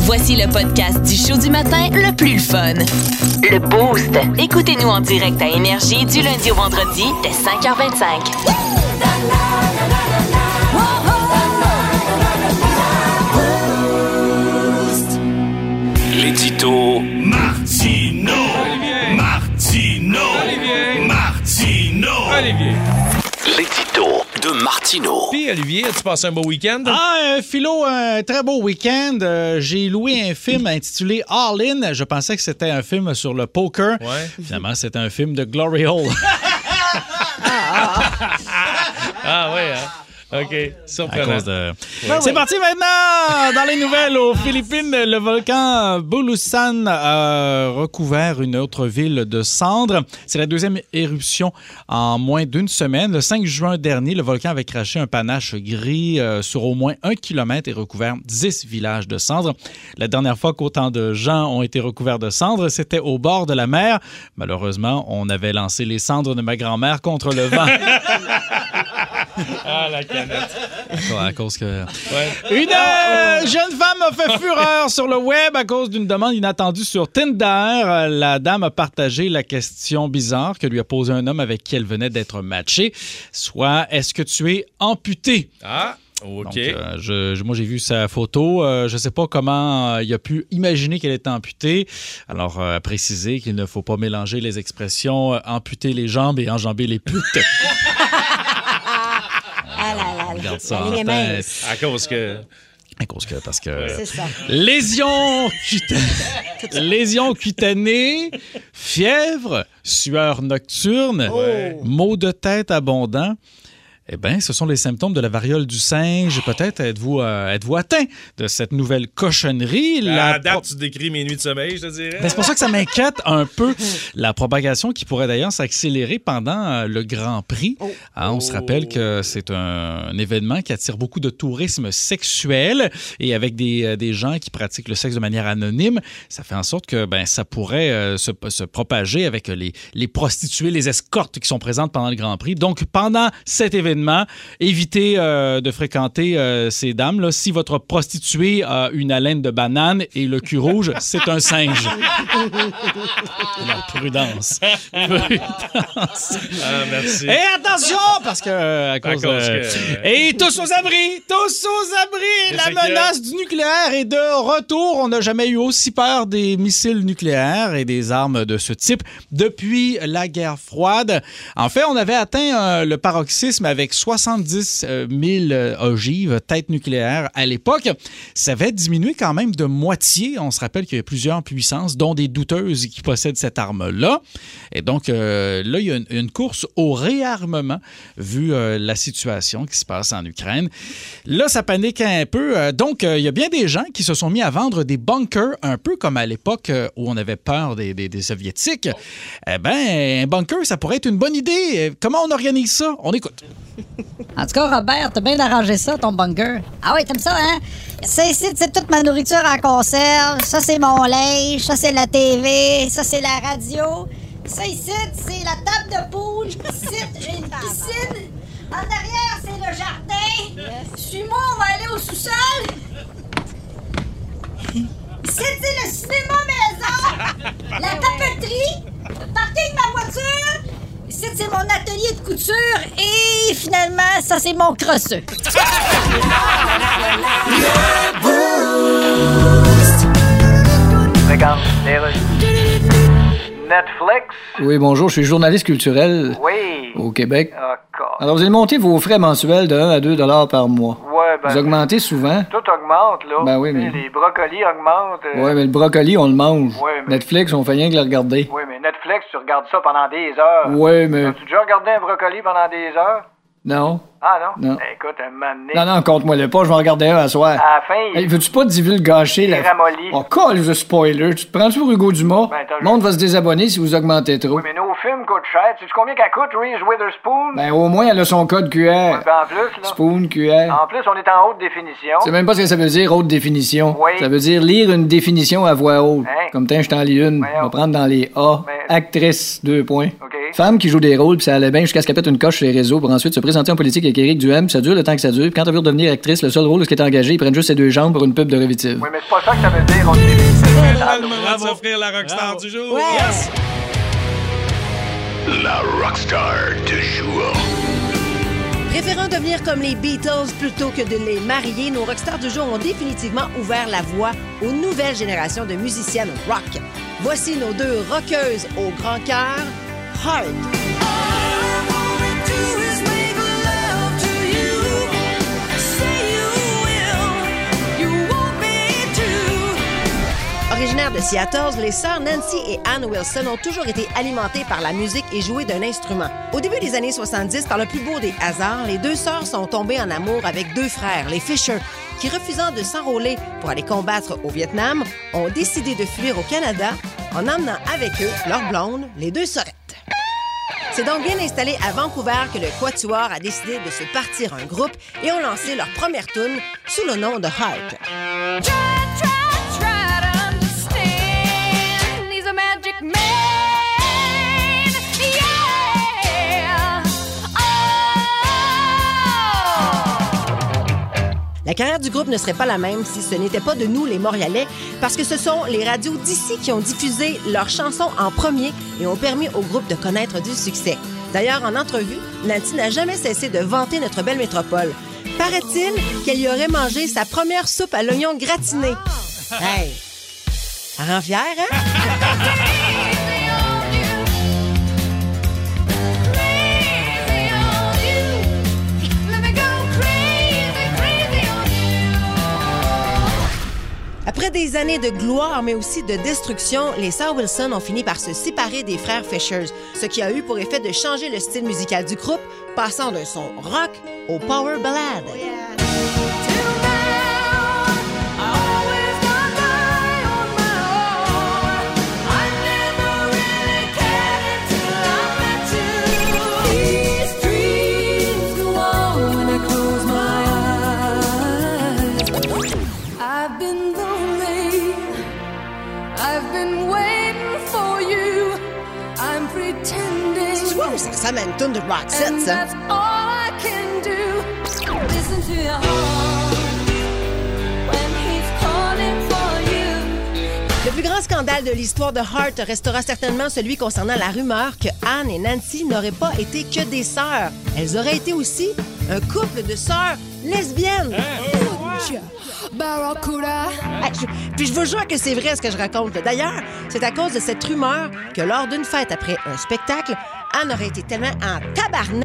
Voici le podcast du show du matin le plus fun. Le Boost. Écoutez-nous en direct à Énergie du lundi au vendredi dès 5h25. L'édito Martino Martino Martino Olivier. L'édito de Martino Puis, Olivier, as-tu passé un beau week-end? Ah, euh, Philo, un très beau week-end. Euh, J'ai loué un film intitulé All In. Je pensais que c'était un film sur le poker. Ouais. Finalement, c'était un film de Glory Hole. Ah, ouais, hein? OK. À Surprenant. cause de... C'est parti maintenant! Dans les nouvelles, aux Philippines, le volcan Bulusan a recouvert une autre ville de cendres. C'est la deuxième éruption en moins d'une semaine. Le 5 juin dernier, le volcan avait craché un panache gris euh, sur au moins un kilomètre et recouvert 10 villages de cendres. La dernière fois qu'autant de gens ont été recouverts de cendres, c'était au bord de la mer. Malheureusement, on avait lancé les cendres de ma grand-mère contre le vent. Ah, la canette. Ouais, à cause que... Ouais. Une euh, jeune femme a fait fureur sur le web à cause d'une demande inattendue sur Tinder. La dame a partagé la question bizarre que lui a posé un homme avec qui elle venait d'être matchée, soit est-ce que tu es amputé? Ah, OK. Donc, euh, je- je- moi, j'ai vu sa photo. Euh, je ne sais pas comment euh, il a pu imaginer qu'elle était amputée. Alors, euh, préciser qu'il ne faut pas mélanger les expressions euh, amputer les jambes et enjamber les putes. On garde ça La en ligne est tête. mince. à cause que. À cause que, parce que... C'est ça. Lésions Lésions cutanées, fièvre, sueur nocturne, maux de tête abondants. Eh bien, ce sont les symptômes de la variole du singe. Peut-être êtes-vous euh, êtes-vous atteint de cette nouvelle cochonnerie. À La date, pro- tu décris mes nuits de sommeil, je te dirais. Ben, c'est pour ça que ça m'inquiète un peu. La propagation qui pourrait d'ailleurs s'accélérer pendant euh, le Grand Prix. Hein, on se rappelle que c'est un, un événement qui attire beaucoup de tourisme sexuel et avec des, euh, des gens qui pratiquent le sexe de manière anonyme, ça fait en sorte que ben, ça pourrait euh, se, se propager avec les, les prostituées, les escortes qui sont présentes pendant le Grand Prix. Donc, pendant cet événement, évitez euh, de fréquenter euh, ces dames-là. Si votre prostituée a une haleine de banane et le cul rouge, c'est un singe. Alors, prudence. Prudence. Ah, merci. Et attention, parce que euh, à cause, cause que- Et tous aux abris, tous aux abris. La que- menace du nucléaire est de retour. On n'a jamais eu aussi peur des missiles nucléaires et des armes de ce type depuis la guerre froide. En fait, on avait atteint euh, le paroxysme avec 70 000 euh, ogives, têtes nucléaires à l'époque. Ça avait diminué quand même de moitié. On se rappelle qu'il y a plusieurs puissances, dont des douteuses qui possèdent cette arme-là. Et donc, euh, là, il y a une, course au réarmement, vu euh, la situation qui se passe en Ukraine. Là, ça panique un peu. Euh, donc, euh, il y a bien des gens qui se sont mis à vendre des bunkers, un peu comme à l'époque euh, où on avait peur des, des- Soviétiques. Eh bien, un bunker, ça pourrait être une bonne idée. Euh, Comment on organise ça? On écoute. En tout cas, Robert, t'as bien arrangé ça, ton bunker. Ah oui, t'aimes ça, hein? Ça ici, c'est toute ma nourriture en conserve. Ça, c'est mon linge. Ça, c'est la TV. Ça, c'est la radio. Ça ici, c'est la table de poule. Ici, j'ai une piscine. En arrière, c'est le jardin. Suis-moi, on va aller au sous-sol. Ici, c'est le cinéma maison. La papeterie. Le parking de ma voiture. C'est mon atelier de couture. Et finalement, ça, c'est mon crosseux. Netflix? Oui, bonjour, je suis journaliste culturel Oui. au Québec. Alors, vous allez monter vos frais mensuels de 1 à 2 dollars par mois. Ouais, ben. Vous augmentez souvent? Tout augmente, là. Ben oui, mais- Les brocolis augmentent. euh, Ouais, mais le brocoli, on le mange. Mais- Netflix, on fait rien que le regarder. Oui, mais Netflix, tu regardes ça pendant des heures. Ouais, mais. As-tu déjà regardé un brocoli pendant des heures? Non. Ah non? Non. Ben, écoute, un moment donné, Non, non, compte-moi-le pas, je vais en regarder un à soir. à la fin. Hey, veux-tu pas divulgacher la... Oh, call the spoiler. Tu te prends-tu pour Hugo Dumas? Ben, Le monde va se désabonner si vous augmentez trop. Oui, mais nos films coûtent cher. Tu sais combien qu'elle coûte, Reese Witherspoon? Ben, au moins, elle a son code QR. Ouais, ben, en plus, là. Spoon QR. En plus, on est en haute définition. Sais même pas ce que ça veut dire, haute définition. Oui. Ça veut dire lire une définition à voix haute. Hein? Comme tiens, je t'en lis une. On va prendre dans les A. Ben- Actrice, deux points. OK. Femme qui joue des rôles, puis ça allait bien jusqu'à ce qu'elle pète une coche sur les réseaux pour ensuite se présenter en politique avec Éric Duhem, ça dure le temps que ça dure. Puis quand elle veut devenir actrice, le seul rôle où elle est engagée, ils prennent juste ses deux jambes pour une pub de Revitive. Oui, mais c'est pas ça que ça veut dire. On va s'offrir la rockstar du jour. Ouais. Yes! La rockstar du jour. Préférant devenir comme les Beatles plutôt que de les marier, nos rockstars du jour ont définitivement ouvert la voie aux nouvelles générations de musiciennes rock. Voici nos deux rockeuses au grand cœur, Heart. Originaires de Seattle, les sœurs Nancy et Ann Wilson ont toujours été alimentées par la musique et jouées d'un instrument. Au début des années 70, par le plus beau des hasards, les deux sœurs sont tombées en amour avec deux frères, les Fisher, qui, refusant de s'enrôler pour aller combattre au Vietnam, ont décidé de fuir au Canada en emmenant avec eux leur blonde, les deux sœurettes. C'est donc bien installé à Vancouver que le Quatuor a décidé de se partir un groupe et ont lancé leur première tune sous le nom de Heart. La carrière du groupe ne serait pas la même si ce n'était pas de nous, les Montréalais, parce que ce sont les radios d'ici qui ont diffusé leurs chansons en premier et ont permis au groupe de connaître du succès. D'ailleurs, en entrevue, Nancy n'a jamais cessé de vanter notre belle métropole. Paraît-il qu'elle y aurait mangé sa première soupe à l'oignon gratiné. Hey! Ça rend fière, hein? Après des années de gloire, mais aussi de destruction, les sœurs Wilson ont fini par se séparer des frères Fishers, ce qui a eu pour effet de changer le style musical du groupe, passant d'un son rock au power ballad. Tu vois, ça ressemble à une tune de Roxette, And ça. that's all I can do. Listen to your heart when he's calling for you. Le plus grand scandale de l'histoire de Heart restera certainement celui concernant la rumeur que Anne et Nancy n'auraient pas été que des sœurs. Elles auraient été aussi un couple de sœurs lesbiennes. Barracuda. Hey, je- puis je vous jure que c'est vrai ce que je raconte. D'ailleurs, c'est à cause de cette rumeur que lors d'une fête après un spectacle, Anne aurait été tellement en tabarnak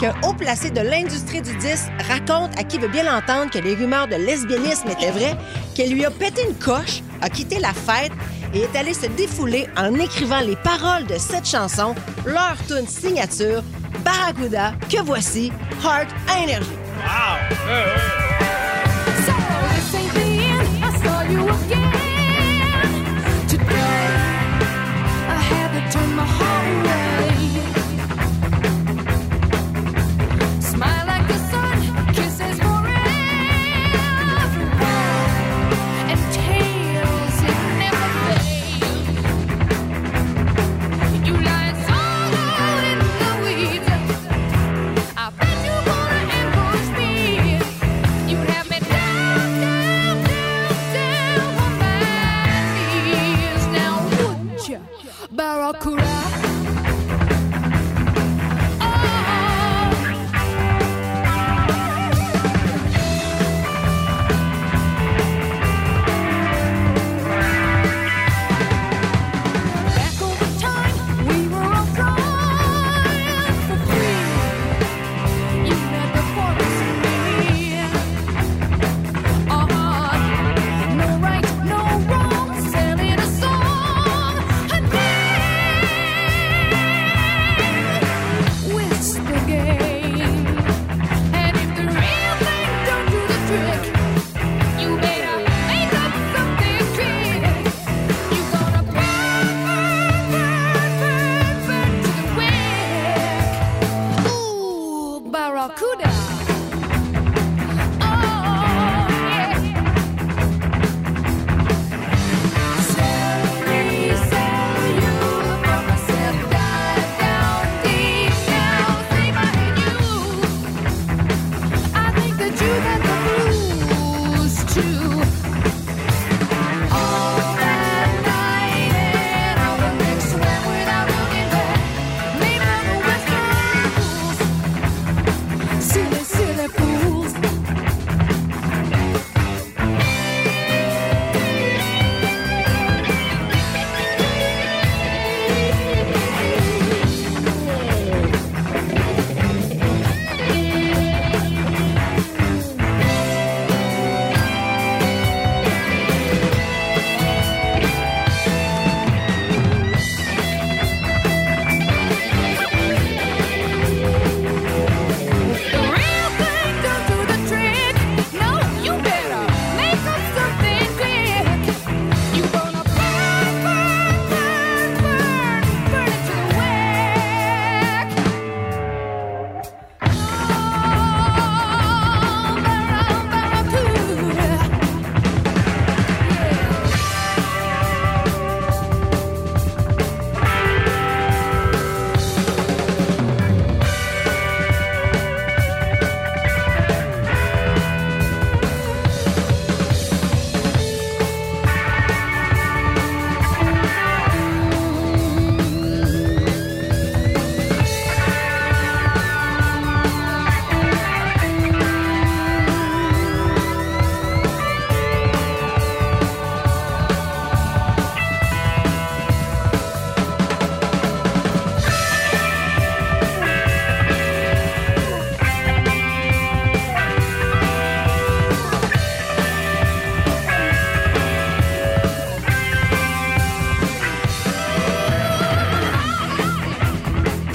qu'un haut placé de l'industrie du disque raconte à qui veut bien l'entendre que les rumeurs de lesbianisme étaient vraies, qu'elle lui a pété une coche, a quitté la fête et est allée se défouler en écrivant les paroles de cette chanson, leur tune signature, Barracuda, que voici, Heart à énergie.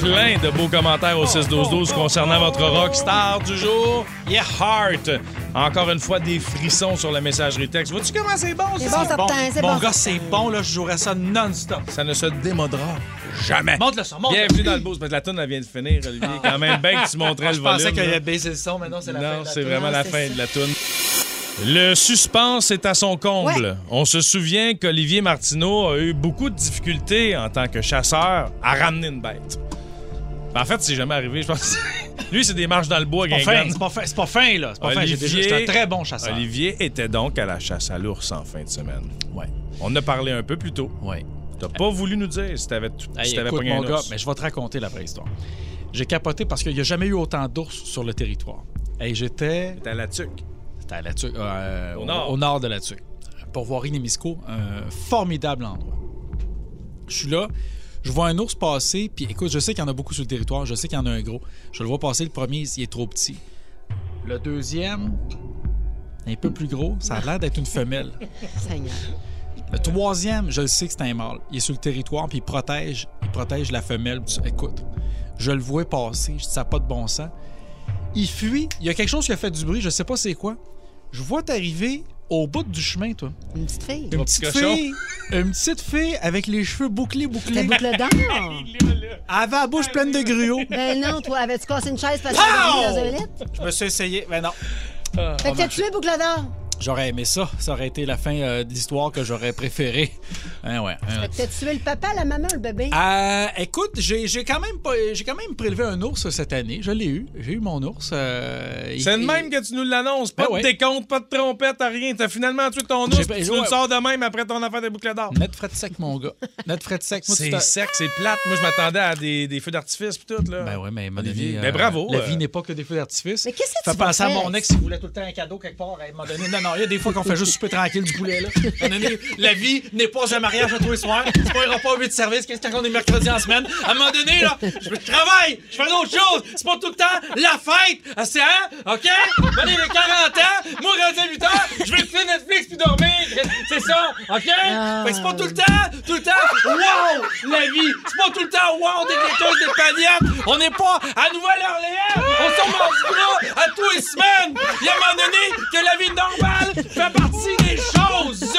Plein de beaux commentaires au 6-12-12 concernant votre rockstar du jour, Yeah Heart. Encore une fois, des frissons sur la messagerie texte. Vois-tu comment c'est bon? C'est ça? bon, certain, c'est Mon bon. gars, c'est bon, là, je jouerais ça non-stop. Ça ne se démodera jamais. Montre le son, montre Bienvenue dans le boost. parce que La tune elle vient de finir, Olivier. Quand même bien que tu montrais le Je volume. pensais qu'il avait baissé le son, mais non, c'est la fin. Non, c'est vraiment la fin ça. de la toune. Le suspense est à son comble. Ouais. On se souvient qu'Olivier Martineau a eu beaucoup de difficultés en tant que chasseur à ramener une bête. Ben, En fait, c'est jamais arrivé, je pense. Lui, c'est des marches dans le bois, C'est pas fin, c'est pas fin, c'est pas fin, là. C'est pas fin. Olivier- J'étais un très bon chasseur. Olivier était donc à la chasse à l'ours en fin de semaine. Ouais. On en a parlé un peu plus tôt. Ouais. T'as pas voulu nous dire si t'avais tout- Hey, si t'avais écoute, pogné un mon gars, mais je vais te raconter la vraie histoire. J'ai capoté parce qu'il n'y a jamais eu autant d'ours sur le territoire. Et j'étais T'es à la tuque. C'était à la Tuque, euh, Au nord. au nord de la Tuque. Pour voir Inémisco, un formidable endroit. Je suis là, je vois un ours passer, puis écoute, je sais qu'il y en a beaucoup sur le territoire, je sais qu'il y en a un gros. Je le vois passer, le premier, il est trop petit. Le deuxième, un peu plus gros, ça a l'air d'être une femelle. Le troisième, je le sais que c'est un mâle. Il est sur le territoire, puis il protège, il protège la femelle. Écoute, je le vois passer, je dis ça n'a pas de bon sens. Il fuit, il y a quelque chose qui a fait du bruit, je sais pas c'est quoi. Je vois t'arriver au bout du chemin, toi. Une petite fille. Une petit petite fille, une petite fille avec les cheveux bouclés, bouclés. boucle d'or. Elle avait la bouche pleine de gruau. Ben non, toi, avais-tu cassé une chaise parce que dans un lit? Je me suis essayé, mais non. Fait que t'as tué boucle d'or. J'aurais aimé ça. Ça aurait été la fin euh, de l'histoire que j'aurais préféré. Hein, ouais. hein. Que t'as tué le papa, la maman, le bébé? Euh, écoute, j'ai quand même pas- j'ai quand même prélevé un ours cette année. Je l'ai eu. J'ai eu mon ours. euh, C'est de même que tu nous l'annonces. Pas Ben de ouais. décompte, pas de trompette, rien. T'as finalement tué ton ours, pas- puis tu ouais. nous le sors de même après ton affaire de boucle d'or. Net fret sec, mon gars. Net fret sec. Moi, tu C'est sec, c'est plate. Moi, je m'attendais à des, des feux d'artifice pis tout, là. Ben ouais, mais Olivier, donné, ben bravo, La euh. vie n'est pas que des feux d'artifice. Mais qu'est-ce que tu penser à mon ex, il voulait tout le temps un cadeau quelque part. Un moment donné, non, non, il y a des fois qu'on fait juste souper tranquille du poulet, là. La vie n'est pas un mariage à tous les soirs. C'est pas un repas au de service. Qu'est-ce qu'on est mercredi en semaine? À un moment donné, là, je travaille, je fais d'autres choses. C'est pas tout le temps la fête. Ah, C'est, hein? OK? Venez les 40 ans. Moi, rendu à 8 ans, je vais écouter Netflix puis dormir. C'est ça, OK? Que c'est pas tout le temps, tout le temps, wow, la vie. C'est pas tout le temps, wow, des laiteuses, des pagnettes. On n'est pas à Nouvelle-Orléans. On se mardi gras à tous les semaines. Il y a un moment donné que la vie normale fait partie des choses.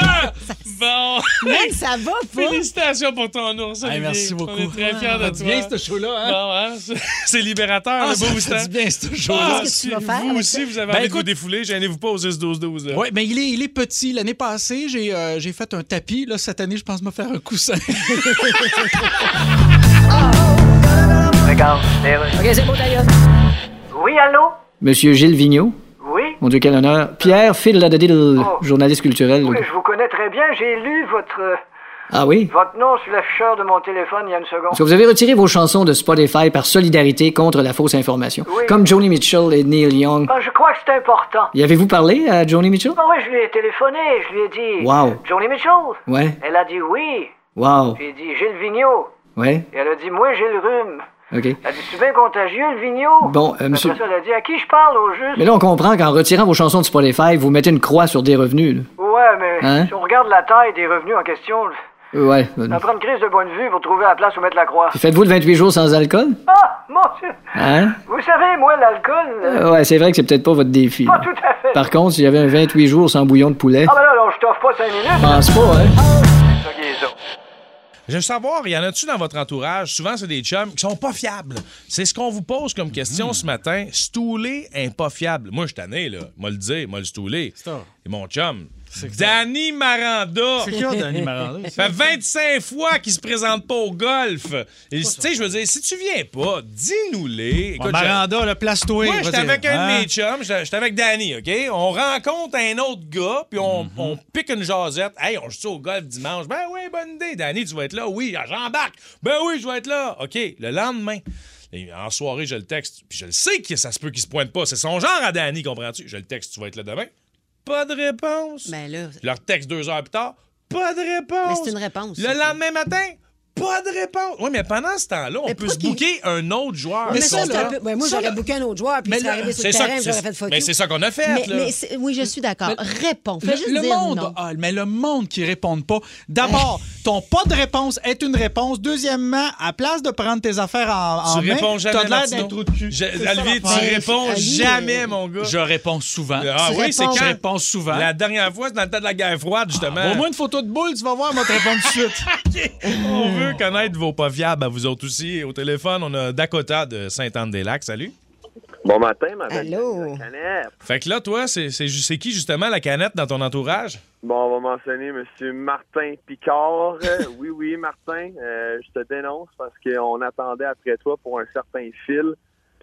Bon. Man, ça va pas. Félicitations pour ton ours, Hey, merci beaucoup. On est très fiers de Ça toi. bien, ce show-là, hein? Bon, hein? C'est- libérateur, Ah, le ça beau du bien, ce show-là. Ah, si faire vous aussi, ça? vous avez Ben, envie de écoute- vous défouler, gênez-vous pas au 6-12-12. là. Oui, mais il est, il est petit. L'année passée, j'ai euh, j'ai fait un tapis. Là, cette année, je pense me faire un coussin. OK, c'est beau, d'ailleurs. Oui, allô? Monsieur Gilles Vigneault. Mon Dieu, quel honneur. Pierre Philadadil, Oh. journaliste culturel. Oui, je vous connais très bien. J'ai lu votre, euh, Ah oui? votre nom sur l'afficheur de mon téléphone il y a une seconde. Que vous avez retiré vos chansons de Spotify par solidarité contre la fausse information? Oui. Comme Joni Mitchell et Neil Young. Ah, je crois que c'est important. Y avez-vous parlé à Joni Mitchell? Ah oui, je lui ai téléphoné. Je lui ai dit... Wow. Johnny Mitchell? Ouais. Elle a dit oui. Wow. J'ai dit Gilles Vigneault. Ouais. Et elle a dit, moi, j'ai le rhume. OK. Elle a dit, c'est bien contagieux, le Vigneault. Bon, euh, monsieur- Après ça, elle a dit, à qui je parle au juste? Mais là, on comprend qu'en retirant vos chansons de Spotify, vous mettez une croix sur des revenus. là. Ouais, mais Hein? si on regarde la taille des revenus en question, Euh, Ouais. ça prend une crise de bonne vue pour trouver la place où mettre la croix. Faites-vous le 28 jours sans alcool? Ah, mon Dieu! Hein? Vous savez, moi, l'alcool... euh, Euh, ouais, c'est vrai que c'est peut-être pas votre défi. Pas là. tout à fait. Par contre, s'il y avait un 28 jours sans bouillon de poulet, Ah ben là, là, je t'offre pas cinq minutes. je pense pas, hein? Je veux savoir, y en a-tu dans votre entourage? Souvent, c'est des chums qui sont pas fiables. C'est ce qu'on vous pose comme question ce matin. Stouler, un pas fiable. Moi, je suis tanné, là. Moi le dire, moi le stouler. ça. Et mon chum. Danny Maranda. C'est qui, Danny Maranda? Ça fait 25 fois qu'il se présente pas au golf. Et, Tu sais, je veux dire, si tu viens pas, dis-nous-les. Bon, Maranda, le place-toi. moi, j'étais avec un de Hein? mes chums, j'étais avec Danny, OK? On rencontre un autre gars, puis on, on pique une jasette. Hey, on joue au golf dimanche. Ben oui, bonne idée. Danny, tu vas être là. Oui, j'embarque. Ben oui, je vais être là. OK, le lendemain. et en soirée, je le texte. Puis je le sais que ça se peut qu'il se pointe pas. C'est son genre à Danny, comprends-tu? Je le texte, tu vas être là demain. Pas de réponse. Ben là, Je leur texte deux heures plus tard. Pas de réponse. Mais c'est une réponse, Le lendemain matin, pas de réponse. Oui, mais pendant ce temps-là, on Mais peut se booker un autre joueur. mais ça, un peu. Ouais, moi, j'aurais là- booké un autre joueur, puis il là, arrivé sur le terrain, c'est- j'aurais fait fuck mais c'est ça qu'on a fait, Mais, là. mais oui, je suis d'accord. Réponds. Fais Le, juste le dire monde, non. ah, mais le monde qui répond pas. D'abord, ton pas de réponse est une réponse. Deuxièmement, à place de prendre tes affaires en, en Tu main, réponds jamais, t'as de l'air d'un trou de cul. Je- ça tu réponds Ali, jamais, euh, mon gars. Je réponds souvent. Ah Tu oui, c'est réponds. Je quand? réponds souvent. La dernière fois, c'est dans le temps de la guerre froide, justement. Au moins une photo de boule, tu vas voir, moi te répondre tout de suite. On veut connaître vos pas fiables à vous autres aussi. Au téléphone, on a Dakota de Sainte-Anne-des-Lacs. Salut. Bon matin, ma belle. Allô? Canette. Fait que là, toi, c'est c'est- c'est qui justement la canette dans ton entourage? Bon, on va mentionner M. Martin Picard. Euh, oui, oui, Martin, euh, je te dénonce parce qu'on attendait après toi pour un certain fil.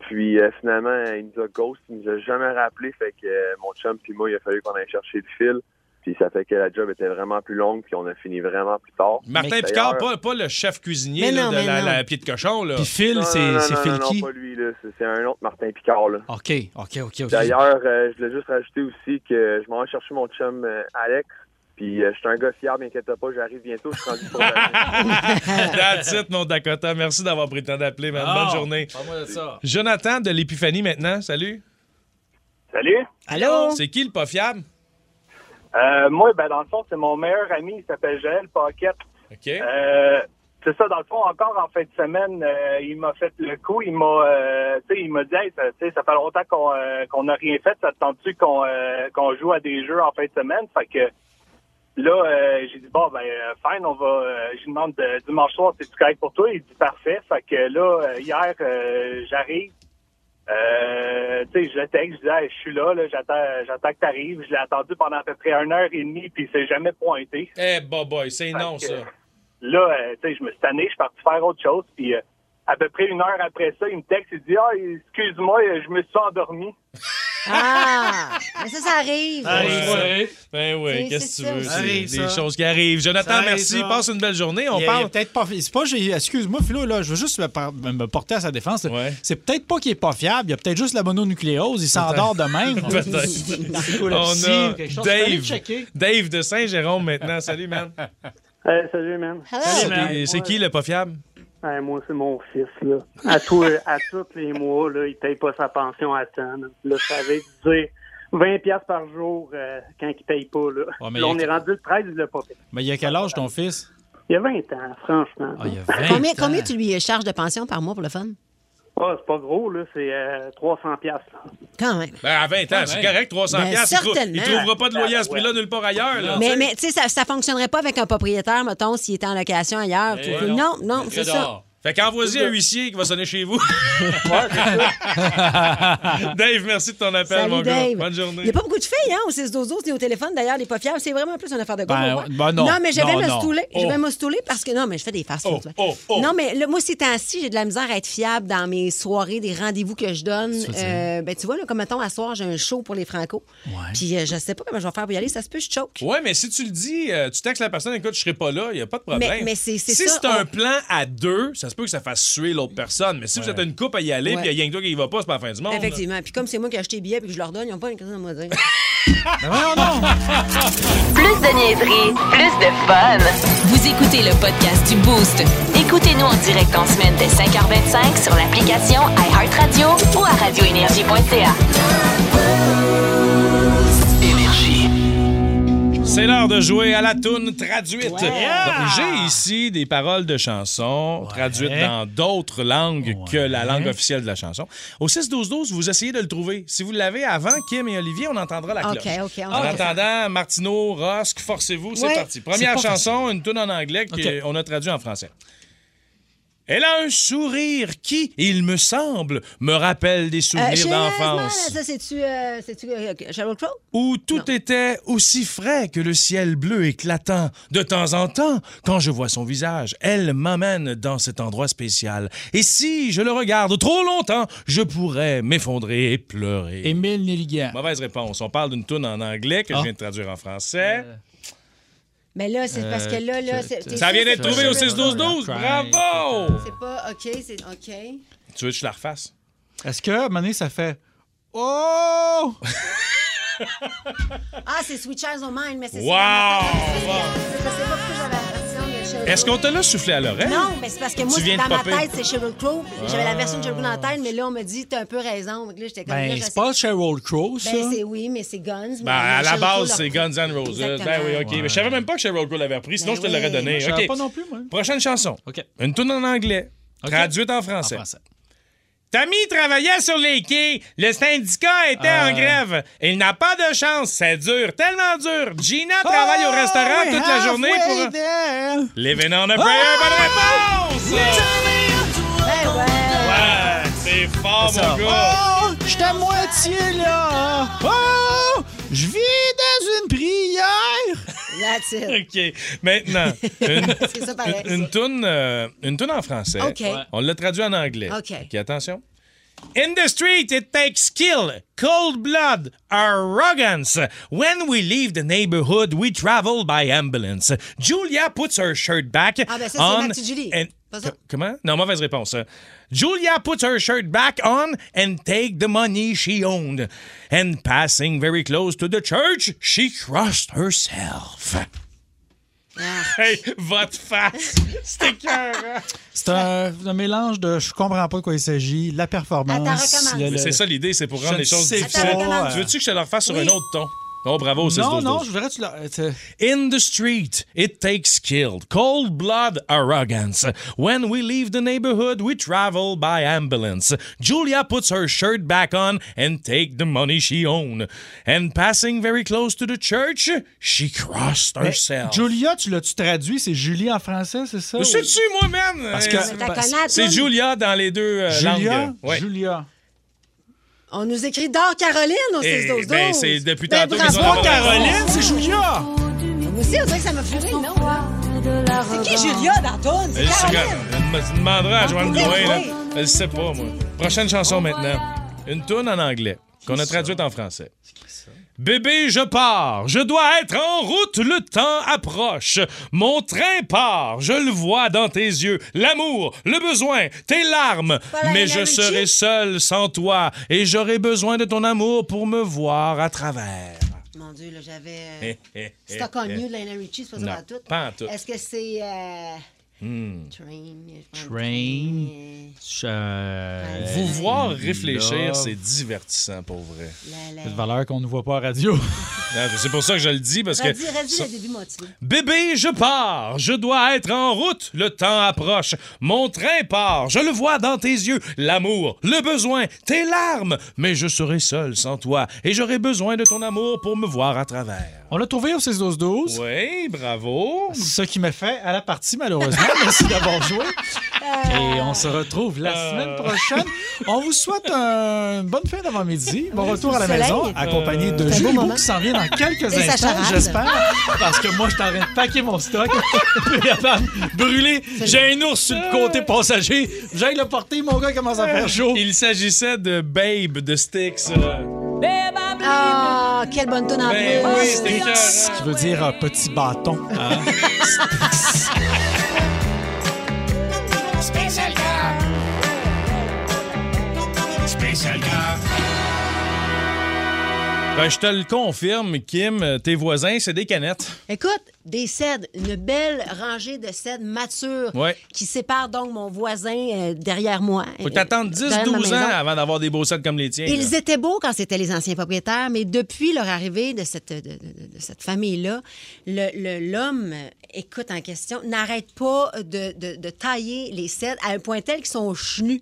Puis euh, finalement, il nous a ghost, il nous a jamais rappelé. Fait que euh, mon chum puis moi, il a fallu qu'on aille chercher le fil. Puis ça fait que la job était vraiment plus longue, puis on a fini vraiment plus tard. Martin Picard, pas, pas le chef cuisinier là, non, de la, non. la pied de cochon. Là. Puis Phil, Non, c'est non, non, non, Phil non, qui? pas lui, là. C'est- un autre Martin Picard, là. OK, OK, OK. ok. D'ailleurs, euh, je voulais juste rajouter aussi que je m'en vais chercher mon chum euh, Alex. Puis euh, je suis un gars fiable, inquiète pas, j'arrive bientôt, je suis rendu pour That's it, mon Dakota. Merci d'avoir pris le temps d'appeler, man. Bonne journée. parle-moi de ça. Jonathan de l'Épiphanie maintenant. Salut. Salut. Allô? C'est qui le pas fiable? Euh, moi, ben, dans le fond, c'est mon meilleur ami, il s'appelle Joël Paquette. OK. Euh, c'est ça, dans le fond, encore en fin de semaine, euh, il m'a fait le coup. Il m'a euh, tu sais, il m'a dit, hey, ça, tu sais, ça fait longtemps qu'on euh, qu'on n'a rien fait. Ça te tente-tu qu'on euh, qu'on joue à des jeux en fin de semaine? Fait que là, euh, j'ai dit, bon, ben, fine, on va. euh, je demande de- dimanche soir, c'est-tu correct pour toi? Il dit, parfait. Fait que là, hier, euh, j'arrive. Euh, tu sais, je le texte, je dis, Hey, je suis là, là j'attends, j'attends que t'arrives. Je l'ai attendu pendant à peu près une heure et demie, puis il s'est jamais pointé. Eh, bah, boy, c'est non, que- ça. Là, euh, tu sais, je me suis tanné, je suis parti faire autre chose, puis euh, à peu près une heure après ça, il me texte, il dit, ah, excuse-moi, je me suis endormi. Ah! Mais ça, ça arrive. Ah, Arrive, ouais. Ben oui, qu'est-ce que tu veux? C'est Arrive, des ça. choses qui arrivent. Jonathan, Ça arrive, merci. ça. Passe une belle journée. On Il y a- il y a parle. peut-être pas. C'est pas. j'ai- Excuse-moi, Philo, là, je veux juste me, par- me porter à sa défense. là. Ouais. C'est peut-être pas qu'il est pas fiable. Il y a peut-être juste la mononucléose. Il s'endort de même. Peut-être. On a quelque chose. Fallait Dave. checker. Dave de Saint-Jérôme maintenant. Salut, man. salut, man. C'est man. c'est qui le pas fiable? Moi, c'est mon fils, là. À, tous, à tous les mois, là, il paye pas sa pension à temps. Là, Là, ça veut dire 20 pièces par jour euh, quand il paye pas, là. On est rendu le 13, il l'a pas fait. Mais il y a quel âge ton fils? Il y a 20 ans, franchement. Ah, il y a 20 Combien, ans. combien tu lui charges de pension par mois pour le fun? Ah, c'est pas gros, là. C'est euh, 300 pièces. Quand même. Ben, à 20 ans, c'est correct, 300 Ben, piastres. Il, il trouvera pas de loyer à ce prix-là nulle part ailleurs. Là, Mais, tu sais. mais tu sais, ça, ça fonctionnerait pas avec un propriétaire, mettons, s'il était en location ailleurs. Tu- ouais, non, non, c'est ça. Fait qu'envoie-y un huissier qui va sonner chez vous. Dave, merci de ton appel, Salut, mon gars. Dave. Bonne Il journée. n'y a pas beaucoup de filles, hein, au 6 12 ni au téléphone. D'ailleurs, les pas fiables, c'est vraiment plus une affaire de gars. Ben, ben non. mais je vais me stouler. Je Oh. vais me stouler parce que non, mais je fais des fast Oh, oh, oh. Non, mais là, moi, ces temps-ci, j'ai de la misère à être fiable dans mes soirées, des rendez-vous que je donne. Euh, ben, tu vois, là, comme mettons, à soir, j'ai un show pour les Franco. Puis euh, je sais pas comment je vais faire pour y aller. Ça se peut, je choke. Ouais, mais si tu le dis, euh, tu textes la personne, écoute, je serai pas là, il n'y a pas de problème. Mais- mais c'est- c'est si ça, c'est un plan à deux, ça se peut que ça fasse suer l'autre personne. Mais si vous êtes une coupe à y aller, puis il y a rien que toi qui y va pas, c'est pas la fin du monde. Effectivement. Puis comme c'est moi qui ai acheté les billets et que je leur donne, ils n'ont pas une question à me dire. Ben voyons donc. Plus de niaiserie, plus de fun. Vous écoutez le podcast du Boost. Écoutez-nous en direct en semaine dès 5h25 sur l'application iHeartRadio ou à radioénergie.ca. C'est l'heure de jouer à la toune traduite. J'ai ici des paroles de chansons traduites dans d'autres langues que la langue officielle de la chanson. Au 6-12-12, vous essayez de le trouver. Si vous l'avez avant Kim et Olivier, on entendra la OK, cloche. En attendant, Martineau, Rosk, forcez-vous, c'est Ouais. parti. Première chanson, une toune en anglais qu'on a traduit en français. Elle a un sourire qui, il me semble, me rappelle des Euh, souvenirs d'enfance. Ça, c'est-tu euh, euh, Crow? où tout était aussi frais que le ciel bleu éclatant. De temps en temps, quand je vois son visage, elle m'amène dans cet endroit spécial. Et si je le regarde trop longtemps, je pourrais m'effondrer et pleurer. Émile Nelligan. Mauvaise réponse. On parle d'une toune en anglais que Ah. je viens de traduire en français. Mais là, c'est parce que là, là, c'est- t'es Ça vient d'être trouvé au Sheryl 6-12-12. Crow. Bravo! C'est pas OK, c'est OK. Tu veux que je la refasse? Est-ce que, à un moment donné, ça fait. Oh! Ah, c'est Sweet Child O' Mine, mais c'est Wow! ça. Je sais pas pourquoi Est-ce qu'on te l'a soufflé à l'oreille? Non, mais c'est parce que moi, viens dans de ma popper. tête, c'est Sheryl Crow. J'avais la version de Sheryl Crow dans la tête, mais là, on m'a dit, t'as un peu raison. Donc là, j'étais comme, là, Ben, je c'est sais- pas Sheryl Crow, ça. Ben, c'est oui, mais c'est Guns. mais Ben, à la Sheryl Crow base, c'est. Guns N' Roses. Exactement. Ben oui, OK. Mais je savais même pas que Sheryl Crow l'avait repris, sinon Ben je te oui. l'aurais donné. Je savais OK. pas non plus, moi. Prochaine chanson. OK. Une tune en anglais, traduite en français. En français. Tammy travaillait sur les quais. Le syndicat était Euh. en grève. Il n'a pas de chance. C'est dur, tellement dur. Gina travaille au restaurant Oh, toute la journée pour... there. Living on a prayer. Bonne réponse! Ouais. Ouais, c'est fort, mon gars. Oh, je moitié là. Oh, je vis dans une prière. That's it. OK. Maintenant, une, C'est ça pareil, une, une toune, euh, une toune en français. OK. Ouais. On l'a traduit en anglais. OK. OK, attention. In the street, it takes skill, cold blood, arrogance. When we leave the neighborhood, we travel by ambulance. Julia puts her shirt back Ah, ben ça, on. Julie. and-? Comment? Non, mauvaise réponse. Julia puts her shirt back on and take the money she owned. And passing very close to the church, she crossed herself. Hey, votre face! C'était cœur! C'est un, un mélange de je comprends pas de quoi il s'agit, la performance. Attends, recommence. le- le- C'est ça l'idée, c'est pour Je rendre les ne choses sais difficiles. pas. Tu veux-tu que je te le refasse sur Oui. un autre ton? Oh, bravo, c'est Non, non, je voudrais que tu In the street, it takes skill, cold blood, arrogance. When we leave the neighborhood, we travel by ambulance. Julia puts her shirt back on and take the money she owned. And passing very close to the church, she crossed Mais herself. Julia, tu l'as-tu traduit? C'est Julie en français, c'est ça? Je sais dessus, moi, man! Parce Euh, que- C'est là. Julia dans les deux euh, Julia? langues. Ouais. Julia. On nous écrit d'or Caroline au Eh, 6 12 ben, c'est depuis Ben, tantôt bravo, raison. Caroline, c'est Julia! Moi aussi, on dirait que ça m'a furé, non? C'est qui Julia tune? C'est Elle se Caroline. elle me demanderas à Joanne Ben Gouin, là. oui. Elle sait pas, moi. Prochaine chanson maintenant. Une toune en anglais qu'on a traduite en français. Bébé, je pars, je dois être en route, le temps approche. Mon train part, je le vois dans tes yeux. L'amour, le besoin, tes larmes. Voilà, Mais je serai seul sans toi et j'aurai besoin de ton amour pour me voir à travers. Mon Dieu, là, j'avais. Euh, Stock on. You de Lionel Richie, c'est pas ça tout? pas en tout. Est-ce que c'est. euh, Hmm. Train. Train. Euh, Vous voir réfléchir, Love. c'est divertissant pour vrai. La, la... Cette valeur qu'on ne voit pas à radio. C'est pour ça que je le dis parce que. Redis, redis ça- le début motivé. Bébé, je pars, je dois être en route, le temps approche. Mon train part, je le vois dans tes yeux, l'amour, le besoin, tes larmes. Mais je serai seul sans toi et j'aurai besoin de ton amour pour me voir à travers. On l'a trouvé au 6-12-12. Oui, bravo. Ce qui me fait à la partie, malheureusement. Merci d'avoir joué. Et on se retrouve la Euh. semaine prochaine. On vous souhaite une bonne fin d'avant-midi. Bon retour à la maison, accompagné de Julie qui s'en vient dans quelques instants, j'espère. Parce que moi, je suis en train de paquer mon stock. Brûler. J'ai un ours sur le côté passager. J'aille le porter, mon gars commence à faire chaud? Il s'agissait de Babe de Styx. euh. Ah, quelle bonne tonne en Ben plus. Ce qui veut dire un petit bâton. Spécial. Ben, je te le confirme, Kim, euh, tes voisins, c'est des canettes. Écoute, des cèdres, une belle rangée de cèdres matures Ouais. qui séparent donc mon voisin euh, derrière moi. Faut euh, t'attendre derrière ma 10-12 ans avant d'avoir des beaux sets comme les tiens. Ils là. étaient beaux quand c'était les anciens propriétaires, mais depuis leur arrivée de cette, de, de- cette famille-là, le- le- l'homme, euh, écoute en question, n'arrête pas de, de- de tailler les cèdres à un point tel qu'ils sont chenus.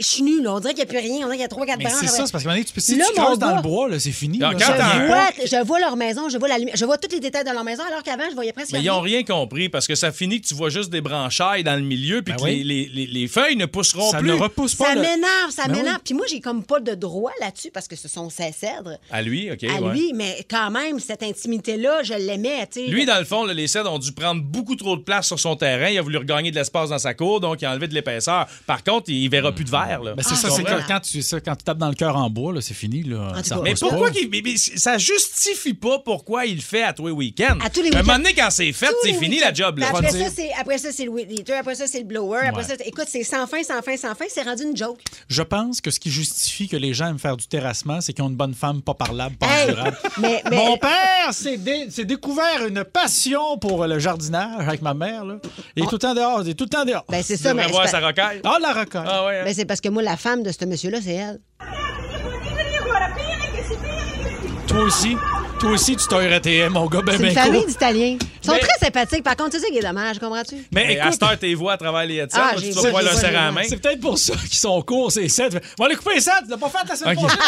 Chenus, là. On dirait qu'il n'y a plus rien. On dirait qu'il y a trois, quatre branches. c'est ça, c'est parce que tu peux, si Là, tu creuses dans le bois, là, c'est fini. Alors, là. quand Ça t'en vient vois- pas. Je vois leur maison, je vois la lumière, je vois tous les détails de leur maison, alors qu'avant, je voyais presque Mais ils rien. n'ont rien compris parce que ça finit que tu vois juste des branchailles dans le milieu puis Ben que oui. les, les- les- les feuilles ne pousseront Ça plus. ne repousse pas. Ça le- m'énerve, ça Ben m'énerve. oui. Puis moi, j'ai comme pas de droit là-dessus parce que ce sont ses cèdres À lui, OK. à ouais. lui, mais quand même, cette intimité-là, je l'aimais. Lui, dans le fond, là, les cèdres ont dû prendre beaucoup trop de place sur son terrain. Il a voulu regagner de l'espace dans sa cour, donc il a enlevé de l'épaisseur. Par contre, il verra plus de verre. Là. Ben, c'est ça, quand, tu, ça, quand tu tapes dans le cœur en bois, là, c'est fini. Là, Ça Mais pourquoi pas. qu'il. mais- mais ça justifie pas pourquoi il le fait à tous les week-ends. À tous les Un moment week-ends. donné, quand c'est fait, Tous c'est fini week-ends. la job. Là. Après ça, après ça, c'est le weed eater, après ça, c'est le blower, après ça, c'est- écoute, c'est sans fin, sans fin, sans fin, c'est rendu une joke. Je pense que ce qui justifie que les gens aiment faire du terrassement, c'est qu'ils ont une bonne femme pas parlable, pas Hey, endurable. mais, mais Mon père s'est dé- s'est découvert une passion pour le jardinage avec ma mère. Là. Il est tout le temps dehors. Il est tout le temps dehors. ben c'est ça, mais voir pas- sa rocaille. Ah, la rocaille. Ah ouais. hein? ben, c'est parce que moi, la femme de ce monsieur-là, c'est elle. Toi aussi. Toi aussi, tu t'as RTM, mon gars, ben, C'est ben une famille cool. d'Italiens. Ils sont Mais- très sympathiques. Par contre, c'est ça qui est dommage, comprends-tu? Mais Mais à cette heure, tes voix à travers les headsets, Ah, tu vas j'ai leur serrer j'ai la main. c'est peut-être pour ça qu'ils sont courts, ces sets. On va aller couper les sets. Tu l'as pas fait la semaine prochaine.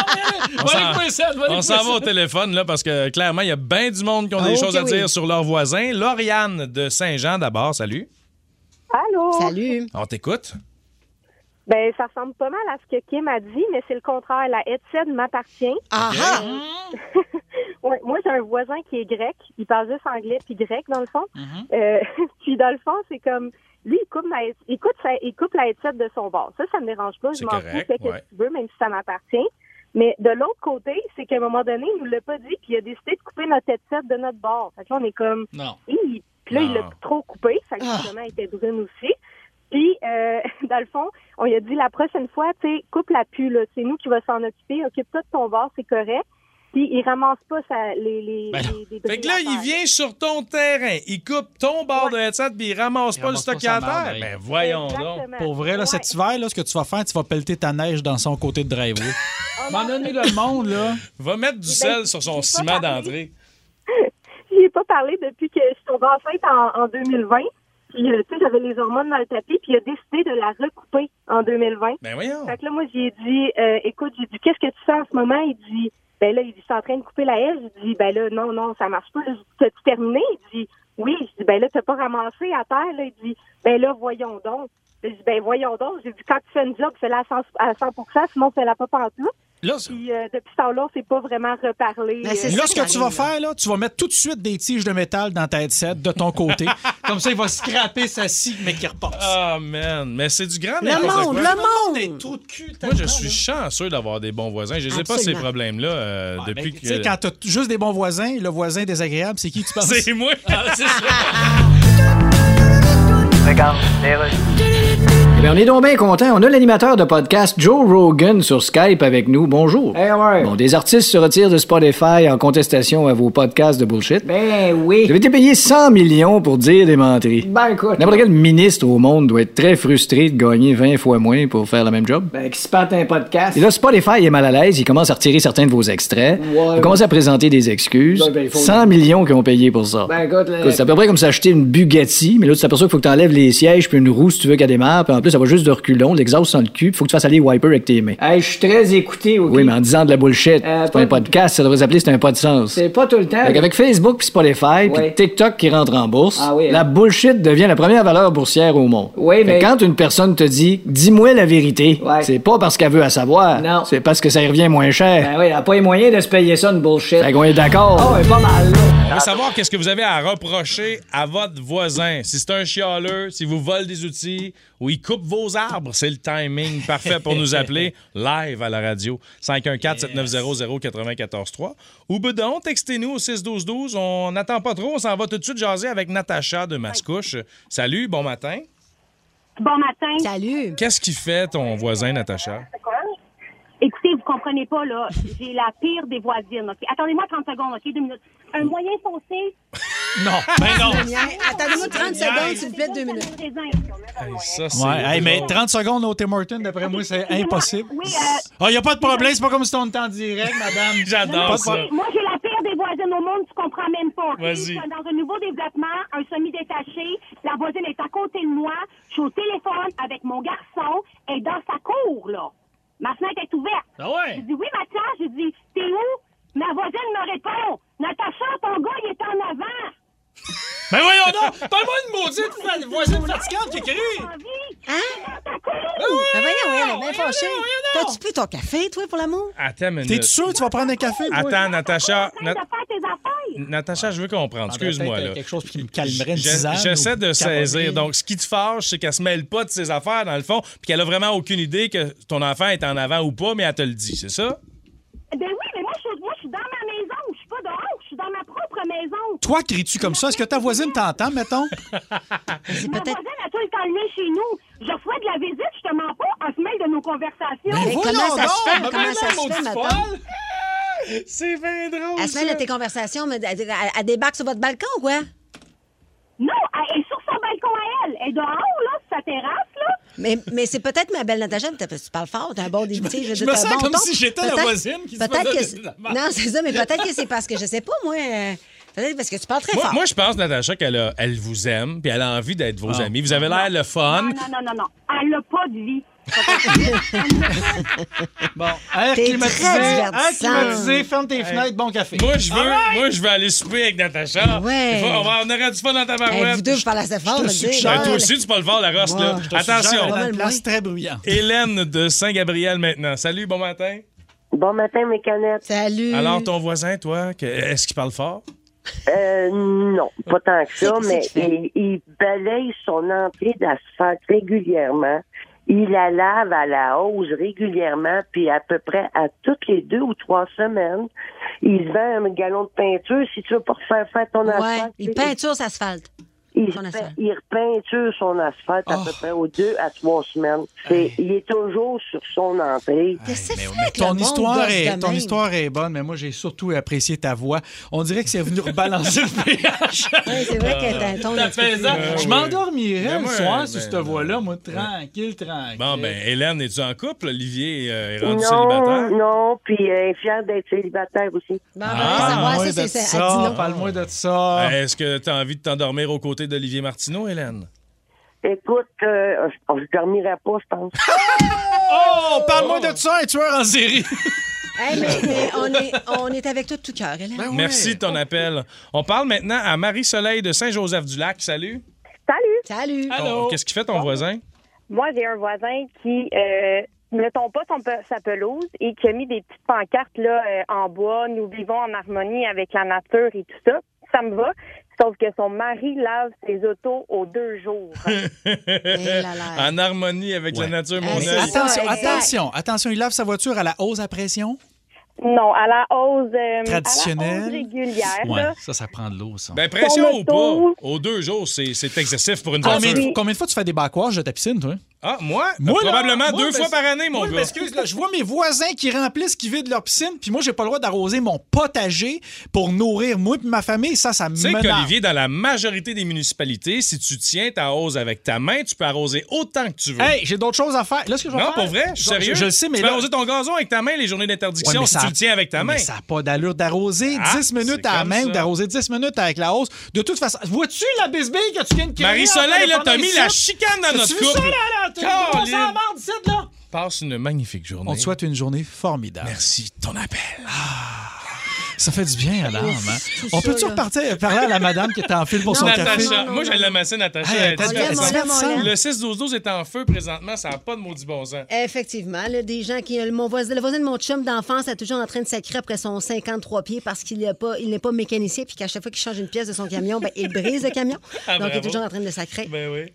On va couper les sets. On va aller On couper s'en les va au téléphone, là, parce que clairement, il y a bien du monde qui ont Ah, des choses à oui. dire sur leurs voisins. Lauriane de Saint-Jean, d'abord, salut. Allô? Salut. On t'écoute. Ben, ça ressemble pas mal à ce que Kim a dit, mais c'est le contraire. La headset m'appartient. Ah ah! Ouais, moi, j'ai un voisin qui est grec. Il parle juste anglais puis grec, dans le fond. Mm-hmm. Euh, puis, dans le fond, c'est comme... Lui, il coupe, la, il, coupe sa- il coupe la headset de son bord. Ça, ça me dérange pas. Je m'en fous. Fais ce que tu veux, même si ça m'appartient. Mais de l'autre côté, c'est qu'à un moment donné, il nous l'a pas dit, puis il a décidé de couper notre headset de notre bord. Fait que là, on est comme... Non. Puis là, il l'a trop coupé. Fait que Ah. justement, elle était brune aussi. Puis, euh, dans le fond, on lui a dit la prochaine fois, tu sais, coupe la pu, là. C'est nous qui va s'en occuper. Occupe-toi de ton bord, c'est correct. Puis, il ramasse pas sa, les, les, Ben non. les, les Fait que là, il vient sur ton terrain, il coupe ton bord de headset, puis il ramasse Il pas le stock à terre. hey. Ben voyons donc. Pour vrai, là, Ouais. cet hiver, là, ce que tu vas faire, tu vas pelleter ta neige dans son côté de driveway. Oh, M'en donner le monde, là. Va mettre du sel sur son ciment d'entrée. J'y ai pas parlé depuis que je suis tombée enceinte en, en 2020. Puis, euh, tu sais, j'avais les hormones dans le tapis, puis il a décidé de la recouper en 2020. Ben voyons. Fait que là, moi, j'ai dit, euh, écoute, j'ai dit, qu'est-ce que tu fais en ce moment? Il dit, ben là, il dit, je suis en train de couper la haie. J'ai dit, ben là, non, non, ça marche pas. T'as-tu terminé? Il dit, oui. Je dis, ben là, t'as pas ramassé à terre. Là. Il dit, ben là, voyons donc. J'ai dit, ben voyons donc. J'ai dit, quand tu fais une job, fais-la à 100, à 100 sinon fais-la pas partout. Là, ça- Puis euh, depuis ce temps-là, on s'est pas vraiment reparlé. Ben, c'est Euh, Là, ça ce que tu vas faire, là, tu vas mettre tout de suite des tiges de métal dans ta headset de ton côté. Comme ça, il va scraper sa scie, mais qui repasse. Ah, man. Mais c'est du grand Le monde, quoi. le monde! Trou de cul, Moi, je suis chanceux d'avoir des bons voisins. Je n'ai pas ces problèmes-là euh, Ouais, depuis ben, que. Tu sais, quand t'as juste des bons voisins, le voisin désagréable, c'est qui tu penses? C'est moi. Eh bien, on est donc bien content. On a l'animateur de podcast Joe Rogan sur Skype avec nous. Bonjour. Bon, des artistes se retirent de Spotify en contestation à vos podcasts de bullshit. Ben oui. Vous avez été payé 100 millions pour dire des menteries. Ben écoute. N'importe quel ministre au monde doit être très frustré de gagner 20 fois moins pour faire le même job. Ben qui se un podcast. Et là, Spotify est mal à l'aise. Il commence à retirer certains de vos extraits. Ouais. Il commence à présenter des excuses. Ben, ben, il faut- 100 millions qui ont payé pour ça. Ben écoute, là- Écoute, C'est à peu près comme s'acheter une Bugatti, mais là, tu t'aperçois qu'il faut que tu enlèves les sièges puis une roue si tu veux qu'elle démarre, puis en plus, ça va juste de reculons, l'exhaust sans le cul, faut que tu fasses aller les wipers avec tes mains. Hey, je suis très écouté, OK? Oui, mais en disant de la bullshit. Euh, c'est pas un podcast, ça devrait s'appeler c'est un pas de sens. C'est pas tout le temps. Fait qu'avec Facebook puis Spotify puis. TikTok qui rentre en bourse, Ah oui, hein. la bullshit devient la première valeur boursière au monde. Oui, Fait mais- que quand une personne te dit dis-moi la vérité, Ouais. c'est pas parce qu'elle veut à savoir, Non. c'est parce que ça y revient moins cher. Ben oui, elle a pas les moyens de se payer ça, une bullshit. Fait qu'on est d'accord. Ah ouais, pas mal, là. On veut savoir qu'est-ce que vous avez à reprocher à votre voisin. Si c'est un chialeux, si vous volez des outils ou il coupe vos arbres, c'est le timing parfait pour nous appeler live à la radio. 514-7900-943. Ou bedon, textez-nous au 612-12. On n'attend pas trop, on s'en va tout de suite jaser avec Natacha de Mascouche. Salut, bon matin. Bon matin. Salut! Qu'est-ce qui fait ton voisin, Natacha? Comprenez pas, là. J'ai la pire des voisines, OK? Attendez-moi 30 secondes, OK? Deux minutes. Un moyen foncé. Non, ben non. Attendez-moi 30 secondes, s'il vous plaît, deux minutes. Hey, ça, c'est Ouais, hey, mais drôle. 30 secondes au Tim Hortons, d'après moi, c'est impossible. Oui, euh, Ah, y a pas de problème, c'est pas comme si on était en direct, madame. J'adore ça. Moi, j'ai la pire des voisines au monde, tu comprends même pas. ok? Vas-y. Je suis dans un nouveau développement, un semi-détaché. La voisine est à côté de moi. Je suis au téléphone avec mon garçon. Elle est dans sa cour, là. Ma fenêtre est ouverte. Ah ouais? Je dis, oui, Mathias. Je dis, t'es où? Ma voisine me répond, Natacha, ton gars, il est en avant. Ben voyons donc! Parle-moi une maudite fa- voisine fatigante qui écrit! Hein? Cour. Ben voyons, elle est bien fâchée. T'as-tu pris ton café, toi, pour l'amour? Attends une T'es-tu minute. sûr que tu vas prendre un café? toi? Attends, Natacha. Nat- de faire tes affaires. Natacha, je veux comprendre. Excuse-moi. là. quelque chose qui me calmerait une Je- tisane J'essaie ou de une saisir. Donc, ce qui te fâche, c'est qu'elle se mêle pas de ses affaires, dans le fond, puis qu'elle a vraiment aucune idée que ton enfant est en avant ou pas, mais elle te le dit, c'est ça? Ben oui, mais moi, je, suis- moi, je suis dans ma maison. Je suis pas dehors. Je suis dans ma propre maison. Toi, cries-tu comme ça? Est-ce que ta voisine t'entend, mettons? Ma voisine, toi, quand elle vient chez nous, je reçois de la visite, je te mens pas, elle se mêle de nos conversations. Voyons comment ça se fait? donc, Comment ça se fait, folle. C'est bien drôle. Elle se mêle de tes conversations, mais elle, elle- elle débarque sur votre balcon, ou quoi? Non, elle est sur son balcon à elle. Elle est dehors, là, sur sa terrasse, là. Mais, mais c'est peut-être ma belle Natacha, mais t'as- tu parles fort, t'as un bon début. tu sais, je veux me dire, t'as un sens bon comme ton. si j'étais la Peut-être- voisine qui se peut-être faisait que c'est-. Non, c'est ça, mais peut-être que c'est parce que je sais pas, moi. euh, Peut-être parce que tu parles très Moi, fort. moi, je pense, Natacha, qu'elle a- elle vous aime, puis elle a envie d'être vos Ah. amis. Vous avez l'air le fun. Non, non, non, non, non. Elle n'a pas de vie. Bon, air T'es climatisé, très air climatisé, ferme tes fenêtres, bon café. Moi, je veux, moi, je veux aller souper avec Natacha. Ouais. Il faut- on, va, on aura du fun dans ta Hey, vous deux, vous parlez assez fort, suggère- Ben, toi aussi, tu parles fort, la rosse, là. Je te suggère Attention. d'aller une place très bruyante. Hélène de Saint-Gabriel maintenant. Salut, bon matin. Bon matin, mes canettes. Salut. Alors, ton voisin, toi, que- est-ce qu'il parle fort? Euh, non, pas tant que ça, mais il, il balaye son entrée d'asphalte régulièrement. Il la lave à la hausse régulièrement, puis à peu près à toutes les deux ou trois semaines, il vend un galon de peinture si tu veux pas refaire faire ton Ouais, asphalte. il peinture sa asphalte. Il, son repeinture son asphalte à Oh. peu près aux deux à trois semaines. Il est toujours sur son entrée. Mais, mais ton histoire est ton histoire est bonne, mais moi j'ai surtout apprécié ta voix. On dirait que c'est venu rebalancer le pH. Ouais, c'est vrai qu'elle a un ton. Je m'endormirais le soir ben, sur cette ben, voix-là, moi tranquille, tranquille. Bon, ben, Hélène, es-tu en couple? Olivier euh, est rendu Non, célibataire? non, puis euh, elle est fière d'être célibataire aussi. Bon, ben, savoir, Parle-moi ça, de c'est ça. non. parle-moi de ça. Est-ce que tu as envie de t'endormir aux côtés d'Olivier Martineau, Hélène? Écoute, euh, je ne dormirai pas, je pense. Oh, parle-moi de ça, un tueur en série. Hey, mais, mais on, est, on est avec toi de tout cœur, Hélène. Ben Merci de ton appel. On parle maintenant à Marie-Soleil de Saint-Joseph-du-Lac. Salut. Salut. Salut. Ton- Qu'est-ce qu'il fait ton voisin? Moi, j'ai un voisin qui euh, ne tombe pas son pe- sa pelouse et qui a mis des petites pancartes là, euh, en bois. Nous vivons en harmonie avec la nature et tout ça. Ça me va. Sauf que son mari lave ses autos aux deux jours. Eh. En harmonie avec la nature, mon œil. c'est ça. Attention, exact. attention, attention, il lave sa voiture à la hausse à pression? Non, à la hausse, euh, Traditionnelle. à la hausse régulière. Ouais, là. ça, ça prend de l'eau, ça. Ben, pression ou pas, aux deux jours, c'est c'est excessif pour une voiture. combien de fois tu fais des backwash de ta piscine, toi? Ah, moi? Probablement moi, deux fois par année, mon moi, gars. là, je vois mes voisins qui remplissent, qui vident leur piscine, puis moi, j'ai pas le droit d'arroser mon potager pour nourrir moi et ma famille. Ça, ça me Tu sais qu'Olivier, dans la majorité des municipalités, si tu tiens ta hausse avec ta main, tu peux arroser autant que tu veux. Hey, j'ai d'autres choses à faire. Là, ce que je vais non, faire- pour vrai, je suis sérieux? Je, le sais, mais tu peux là... arroser ton gazon avec ta main les journées d'interdiction si ça- tu le tiens avec ta main. Mais ça n'a pas d'allure d'arroser Ah, 10 minutes à la main ou d'arroser 10 minutes avec la hausse. De toute façon, vois-tu la bisbille que tu viens de créer? Marie-Soleil, là, t'as mis la chicane dans notre couple? Là, là? Passe une magnifique journée. On te souhaite une journée formidable. Merci de ton appel. Ça fait du bien à l'âme. hein? On peut-tu repartir parler à la madame qui était en file pour Non, son Natacha. café? Natacha, moi, non, j'ai l'amassé, Natacha. Hey, elle est t'as- divertissante. on l'aime, on l'aime. Le 6-12-12 est en feu présentement, ça n'a pas de maudit bon sens. Effectivement, là, des gens qui. Mon voisin, le voisin de mon chum d'enfance est toujours en train de sacrer après son 53 pieds parce qu'il n'est pas, il n'est pas mécanicien puis qu'à chaque fois qu'il change une pièce de son camion, ben, il brise le camion. Ah, Donc, il est bravo. toujours en train de sacrer. Ben oui.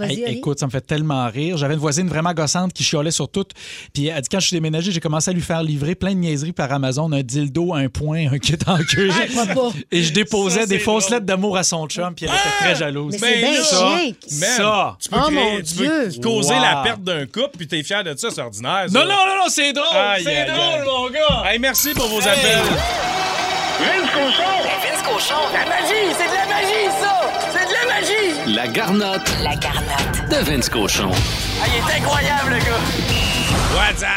Hey, écoute, ça me fait tellement rire. J'avais une voisine vraiment gossante qui chiolait sur tout. Puis elle dit quand je suis déménagé, j'ai commencé à lui faire livrer plein de niaiseries par Amazon, un dildo, un point, un kit en queue. pas. Et je déposais Ça, des fausses drôle. lettres d'amour à son chum, puis elle était très jalouse. Mais c'est bien man, Ça. Tu peux, Oh, créer- mon tu Dieu. peux causer Wow. la perte d'un couple, puis t'es fier de ça, c'est ordinaire. ça. Non, non, non, non, c'est drôle! Aïe, c'est aïe, drôle, aïe. mon gars! Hey, merci pour vos appels. Vince Cochon! La magie! C'est de la la garnotte La garnotte. de Vince Cochon. Ah, il est incroyable, le gars! What's up?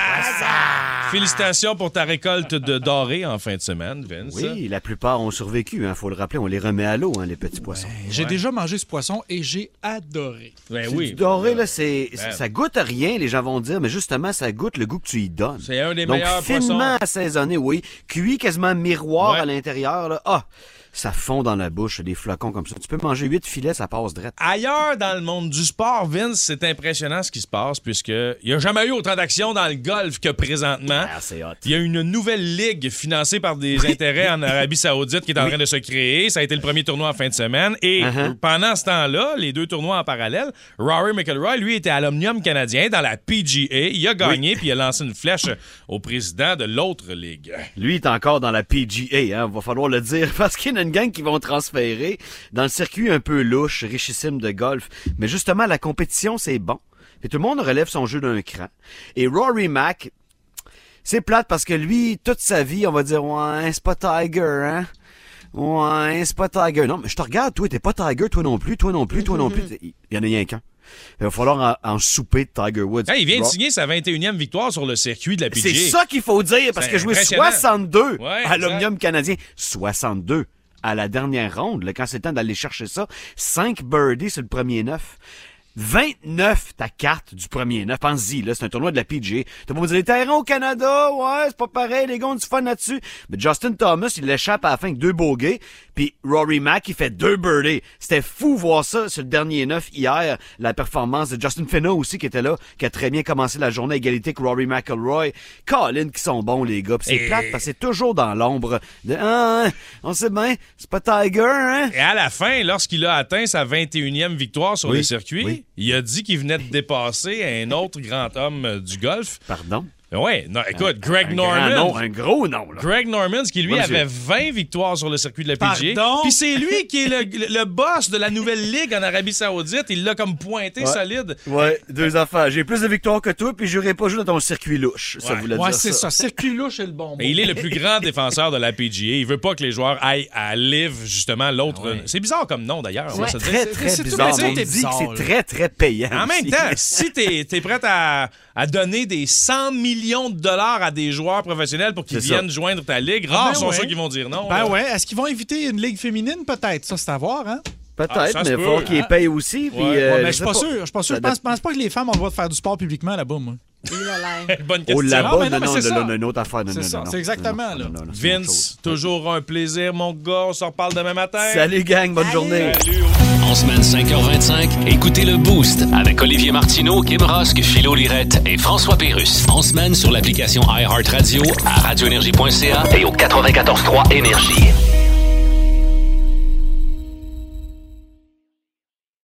Félicitations pour ta récolte de doré en fin de semaine, Vince. Oui, la plupart ont survécu, il faut le rappeler. On les remet à l'eau, hein, les petits poissons. J'ai déjà mangé ce poisson et j'ai adoré. Ben C'est oui. Du doré, là, c'est, Ben. ça goûte à rien, les gens vont dire, mais justement, ça goûte le goût que tu y donnes. C'est un des Donc, meilleurs finement poissons. assaisonné, oui. Cuit quasiment miroir Ouais. à l'intérieur, là. Ah! Ça fond dans la bouche, des flocons comme ça. Tu peux manger huit filets, ça passe direct. Ailleurs dans le monde du sport, Vince, c'est impressionnant ce qui se passe puisque il n'y a jamais eu autant d'actions dans le golf que présentement. Ah, c'est hot. Il y a une nouvelle ligue financée par des intérêts en Arabie Saoudite qui est en train de se créer. Ça a été le premier tournoi en fin de semaine. Et Uh-huh. pendant ce temps-là, les deux tournois en parallèle, Rory McIlroy, lui, était à l'Omnium canadien dans la PGA. Il a gagné puis il a lancé une flèche au président de l'autre ligue. Lui est encore dans la PGA, hein, va falloir le dire, parce qu'il une gang qui vont transférer dans le circuit un peu louche, richissime de golf. Mais justement, la compétition, c'est bon. Et tout le monde relève son jeu d'un cran. Et Rory Mac, c'est plate parce que lui, toute sa vie, on va dire, ouais, c'est pas Tiger, hein. Ouais, c'est pas Tiger. Non, mais je te regarde, toi, t'es pas Tiger, toi non plus, toi non plus, toi non plus. Il y en a rien qu'un. Il va falloir en, en souper de Tiger Woods. Hey, il vient de signer sa 21e victoire sur le circuit de la PGA. c'est ça qu'il faut dire, parce que jouer impressionnant. 62 Ouais, à l'Omnium canadien. 62 à la dernière ronde, là, quand c'est temps d'aller chercher ça. 5 birdies sur le premier neuf. 29 ta carte du premier neuf. Pense-y, là, c'est un tournoi de la PGA. T'as pas dire les terrains au Canada, ouais, c'est pas pareil, les gars ont du fun là-dessus. Mais Justin Thomas, il l'échappe à la fin avec deux bogeys, puis Rory Mack, il fait deux birdies. C'était fou voir ça sur le dernier neuf hier, la performance de Justin Fenno aussi qui était là, qui a très bien commencé la journée à égalité avec Rory McIlroy. Colin qui sont bons les gars, c'est Et- plate parce que c'est toujours dans l'ombre de ah, hein, on sait bien, c'est pas Tiger hein? Et à la fin, lorsqu'il a atteint sa 21e victoire sur Oui, le circuit, oui. Il a dit qu'il venait de dépasser un autre grand homme euh, du golf. Pardon? Non, écoute, Greg un Norman. nom, un gros nom là. Greg Norman, qui lui Oui, avait 20 victoires sur le circuit de la PGA. Pardon? Puis c'est lui qui est le, le boss de la nouvelle ligue en Arabie Saoudite. Il l'a comme pointé Ouais. solide. Ouais, deux affaires. J'ai plus de victoires que toi, puis j'aurais pas joué dans ton circuit louche. Ça Ouais. voulait Ouais, dire c'est ça. Circuit louche est le bon mot. Et il est le plus grand défenseur de la PGA. Il veut pas que les joueurs aillent à Live, justement, l'autre. C'est bizarre comme nom, d'ailleurs. C'est très, très tout bizarre. On c'est dit bizarre, que là. c'est très, très payant. En même temps, si t'es es prêt à, à donner des 100 millions de dollars à des joueurs professionnels pour qu'ils ça. viennent joindre ta ligue, Ah, rares ben sont ouais. ceux qui vont dire non. Ben là. ouais. Est-ce qu'ils vont éviter une ligue féminine? Peut-être? Ça, c'est à voir, hein? Peut-être, Ah, mais il faut qu'ils payent aussi. Puis, euh, Ouais, mais je suis pas sûr. Je suis pas sûr. Je pense, pense pas que les femmes ont le droit de faire du sport publiquement là-bas, moi. Bonne question. Oh là-bas, Non, non, non, non, c'est non, ça. non, une autre affaire. Non, C'est non, ça, non, c'est non, exactement, là. Vince, toujours un plaisir, mon gars. On s'en reparle demain matin. Salut, gang. Bonne journée. Salut. En semaine 5h25, écoutez le Boost avec Olivier Martineau, Kim Rosk, Philo Lirette et François Pérus. En semaine sur l'application iHeartRadio, à radioénergie.ca et au 94.3 Énergie.